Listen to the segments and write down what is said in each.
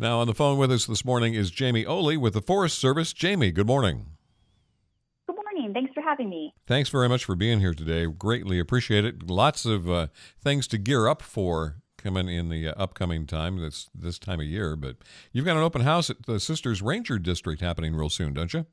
Now, on the phone with us this morning is Jaimie Olle with the Forest Service. Jaimie, good morning. Good morning. Thanks for having me. Thanks very much for being here today. Greatly appreciate it. Lots of uh, things to gear up for coming in the uh, upcoming time, this, this time of year. But you've got an open house at the Sisters Ranger District happening real soon, don't you?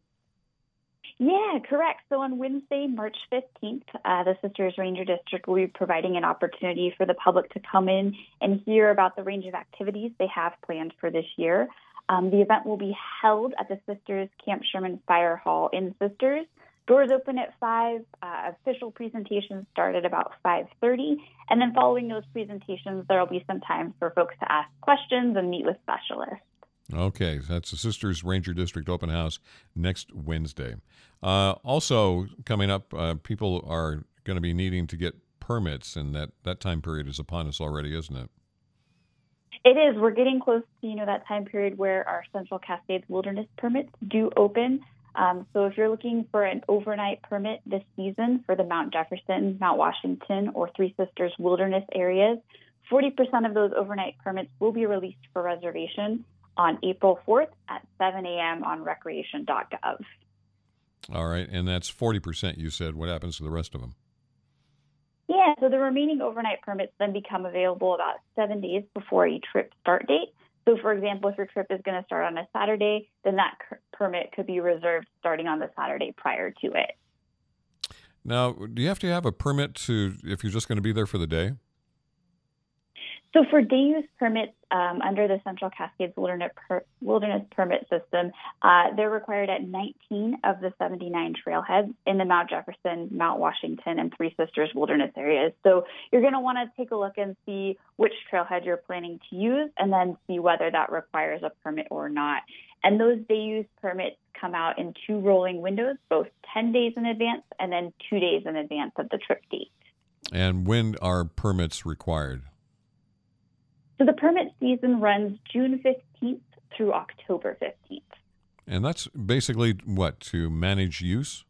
Yeah, correct. So on Wednesday, March 15th, uh, the Sisters Ranger District will be providing an opportunity for the public to come in and hear about the range of activities they have planned for this year. Um, the event will be held at the Sisters Camp Sherman Fire Hall in Sisters. Doors open at 5. Uh, official presentations start at about 5.30. And then following those presentations, there will be some time for folks to ask questions and meet with specialists. Okay, that's the Sisters Ranger District Open House next Wednesday. Uh, also, coming up, uh, people are going to be needing to get permits, and that, that time period is upon us already, isn't it? It is. We're getting close to you know that time period where our Central Cascades Wilderness permits do open. Um, so if you're looking for an overnight permit this season for the Mount Jefferson, Mount Washington, or Three Sisters Wilderness areas, 40% of those overnight permits will be released for reservation on April 4th at 7 a.m. on recreation.gov. All right, and that's 40% you said. What happens to the rest of them? Yeah, so the remaining overnight permits then become available about seven days before a trip start date. So, for example, if your trip is going to start on a Saturday, then that permit could be reserved starting on the Saturday prior to it. Now, do you have to have a permit to if you're just going to be there for the day? So for day use permits um, under the Central Cascades Wilderness, per- Wilderness Permit System, uh, they're required at 19 of the 79 trailheads in the Mount Jefferson, Mount Washington, and Three Sisters Wilderness areas. So you're going to want to take a look and see which trailhead you're planning to use, and then see whether that requires a permit or not. And those day use permits come out in two rolling windows, both 10 days in advance and then two days in advance of the trip date. And when are permits required? So the permit season runs June 15th through October 15th. And that's basically what, to manage use?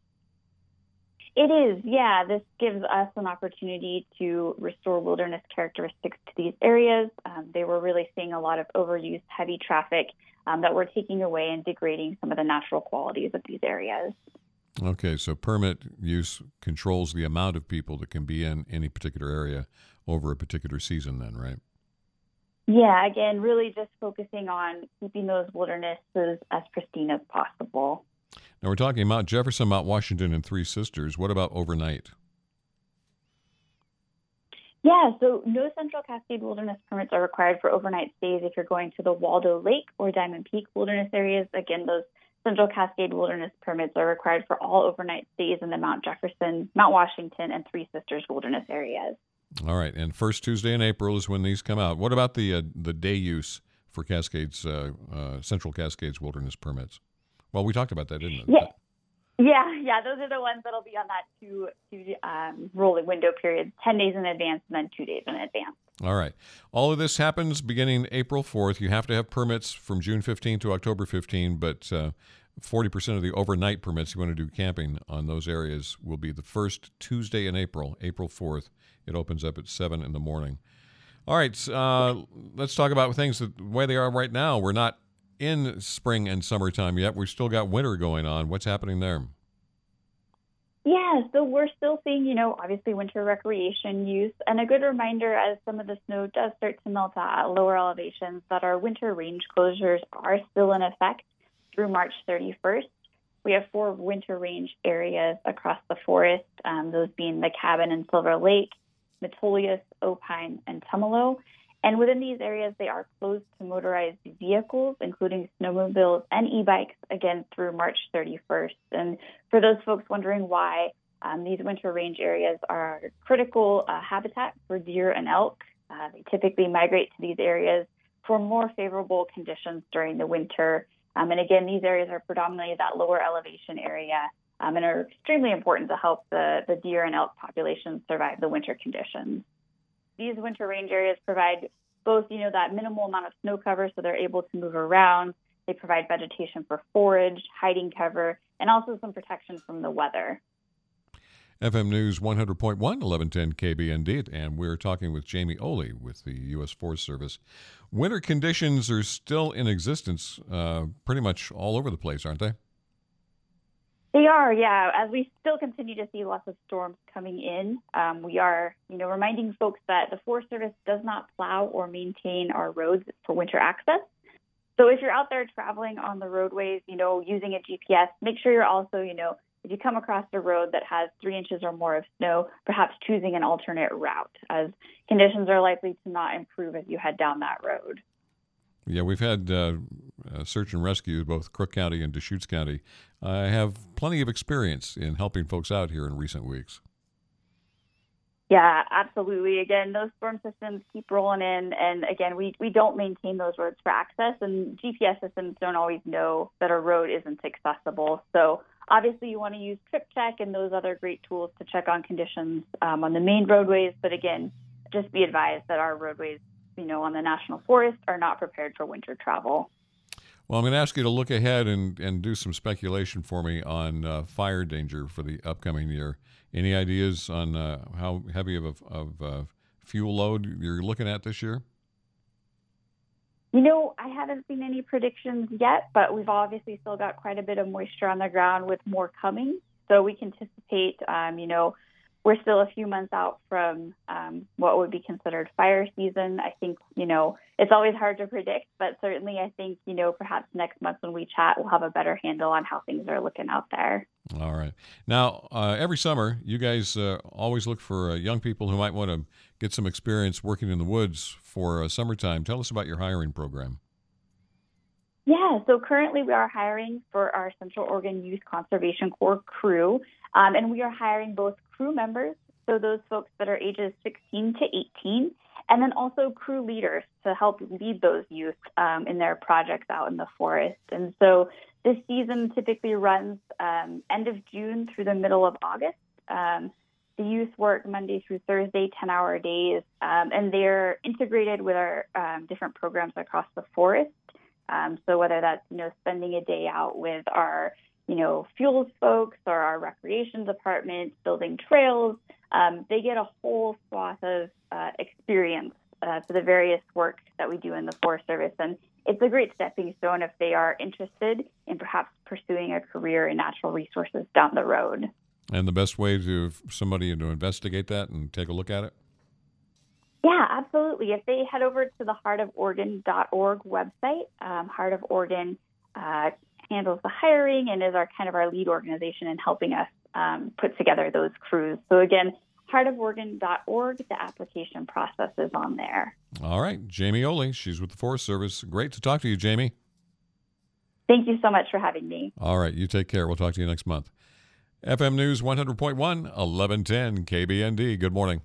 It is, yeah. This gives us an opportunity to restore wilderness characteristics to these areas. Um, they were really seeing a lot of overuse, heavy traffic um, that we're taking away and degrading some of the natural qualities of these areas. Okay, so permit use controls the amount of people that can be in any particular area over a particular season, then, right? Yeah, again, really just focusing on keeping those wildernesses as pristine as possible. Now we're talking Mount Jefferson, Mount Washington, and Three Sisters. What about overnight? Yeah, so no Central Cascade Wilderness permits are required for overnight stays if you're going to the Waldo Lake or Diamond Peak Wilderness areas. Again, those Central Cascade Wilderness permits are required for all overnight stays in the Mount Jefferson, Mount Washington, and Three Sisters Wilderness areas. All right, and first Tuesday in April is when these come out. What about the uh, the day use for Cascades uh, uh, Central Cascades Wilderness permits? Well, we talked about that, didn't it? Yeah. Yeah, yeah, those are the ones that'll be on that two two um, rolling window period, ten days in advance and then two days in advance. All right. All of this happens beginning April 4th. You have to have permits from June fifteenth to October fifteenth, but uh, 40% of the overnight permits you want to do camping on those areas will be the first Tuesday in April, April 4th. It opens up at 7 in the morning. All right, uh, let's talk about things the way they are right now. We're not in spring and summertime yet. We've still got winter going on. What's happening there? Yeah, so we're still seeing, you know, obviously winter recreation use. And a good reminder as some of the snow does start to melt at lower elevations that our winter range closures are still in effect through March 31st. We have four winter range areas across the forest, um, those being the Cabin and Silver Lake, Metolius, Opine, and Tumalo. And within these areas, they are closed to motorized vehicles, including snowmobiles and e bikes, again through March 31st. And for those folks wondering why, um, these winter range areas are critical uh, habitat for deer and elk. Uh, they typically migrate to these areas for more favorable conditions during the winter. Um, and again, these areas are predominantly that lower elevation area um, and are extremely important to help the, the deer and elk populations survive the winter conditions. These winter range areas provide both, you know, that minimal amount of snow cover so they're able to move around. They provide vegetation for forage, hiding cover, and also some protection from the weather. FM News 100.1, 1110 KBND, and we're talking with Jaimie Olle with the U.S. Forest Service. Winter conditions are still in existence uh, pretty much all over the place, aren't they? They are, yeah. As we still continue to see lots of storms coming in, um, we are, you know, reminding folks that the Forest Service does not plow or maintain our roads for winter access. So if you're out there traveling on the roadways, you know, using a GPS, make sure you're also, you know, if you come across a road that has three inches or more of snow, perhaps choosing an alternate route, as conditions are likely to not improve as you head down that road. Yeah, we've had uh, uh, search and rescue both Crook County and Deschutes County. I have plenty of experience in helping folks out here in recent weeks. Yeah, absolutely. Again, those storm systems keep rolling in, and again, we we don't maintain those roads for access, and GPS systems don't always know that a road isn't accessible. So obviously, you want to use TripCheck and those other great tools to check on conditions um, on the main roadways. But again, just be advised that our roadways, you know, on the national forest are not prepared for winter travel. Well, I'm going to ask you to look ahead and, and do some speculation for me on uh, fire danger for the upcoming year. Any ideas on uh, how heavy of a of, uh, fuel load you're looking at this year? You know, I haven't seen any predictions yet, but we've obviously still got quite a bit of moisture on the ground with more coming. So we can anticipate, um, you know, we're still a few months out from um, what would be considered fire season. I think, you know, it's always hard to predict, but certainly I think, you know, perhaps next month when we chat, we'll have a better handle on how things are looking out there. All right. Now, uh, every summer, you guys uh, always look for uh, young people who might want to get some experience working in the woods for uh, summertime. Tell us about your hiring program. Yeah, so currently we are hiring for our Central Oregon Youth Conservation Corps crew, um, and we are hiring both crew members, so those folks that are ages 16 to 18, and then also crew leaders to help lead those youth um, in their projects out in the forest. And so this season typically runs um, end of June through the middle of August. Um, the youth work Monday through Thursday, 10 hour days, um, and they're integrated with our um, different programs across the forest. Um, so whether that's you know spending a day out with our you know fuels folks or our recreation department, building trails, um, they get a whole swath of uh, experience uh, for the various work that we do in the Forest Service, and it's a great stepping stone if they are interested in perhaps pursuing a career in natural resources down the road. And the best way to somebody to investigate that and take a look at it. Yeah, absolutely. If they head over to the heartoforegon.org website, um, Heart of Oregon uh, handles the hiring and is our kind of our lead organization in helping us um, put together those crews. So again, heartoforegon.org, the application process is on there. All right, Jaimie Olle, she's with the Forest Service. Great to talk to you, Jaimie. Thank you so much for having me. All right, you take care. We'll talk to you next month. FM News 100.1, 1110 KBND. Good morning.